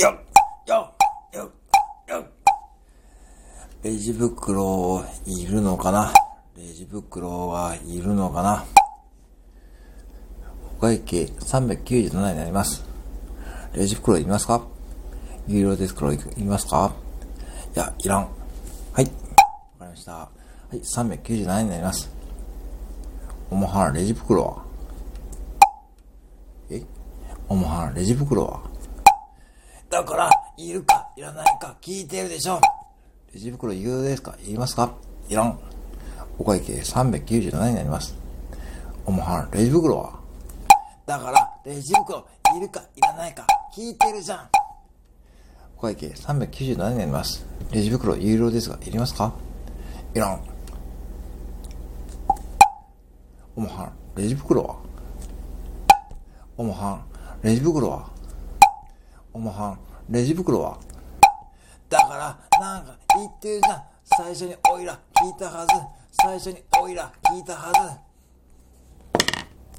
よよよよレジ袋いるのかな？レジ袋はいるのかな？お会計397円になります。レジ袋いりますか？有料です袋いりますかいや、いらん。はい。わかりました。はい、397円になります。おもはん、レジ袋は？え？おもはん、レジ袋は？だから、いるか、いらないか、聞いてるでしょ。レジ袋有料ですか？いりますか？いらん。お会計397円になります。おもはん、レジ袋は？だから、レジ袋、いるか、いらないか、聞いてるじゃん。お会計397円になります。レジ袋有料ですが、いりますか？いらん。おもはん、レジ袋は？おもはん、レジ袋は？おまはん、レジ袋は？だから、なんか言ってるじゃん。最初にオイラ聞いたはず。最初にオイラ聞いたはず。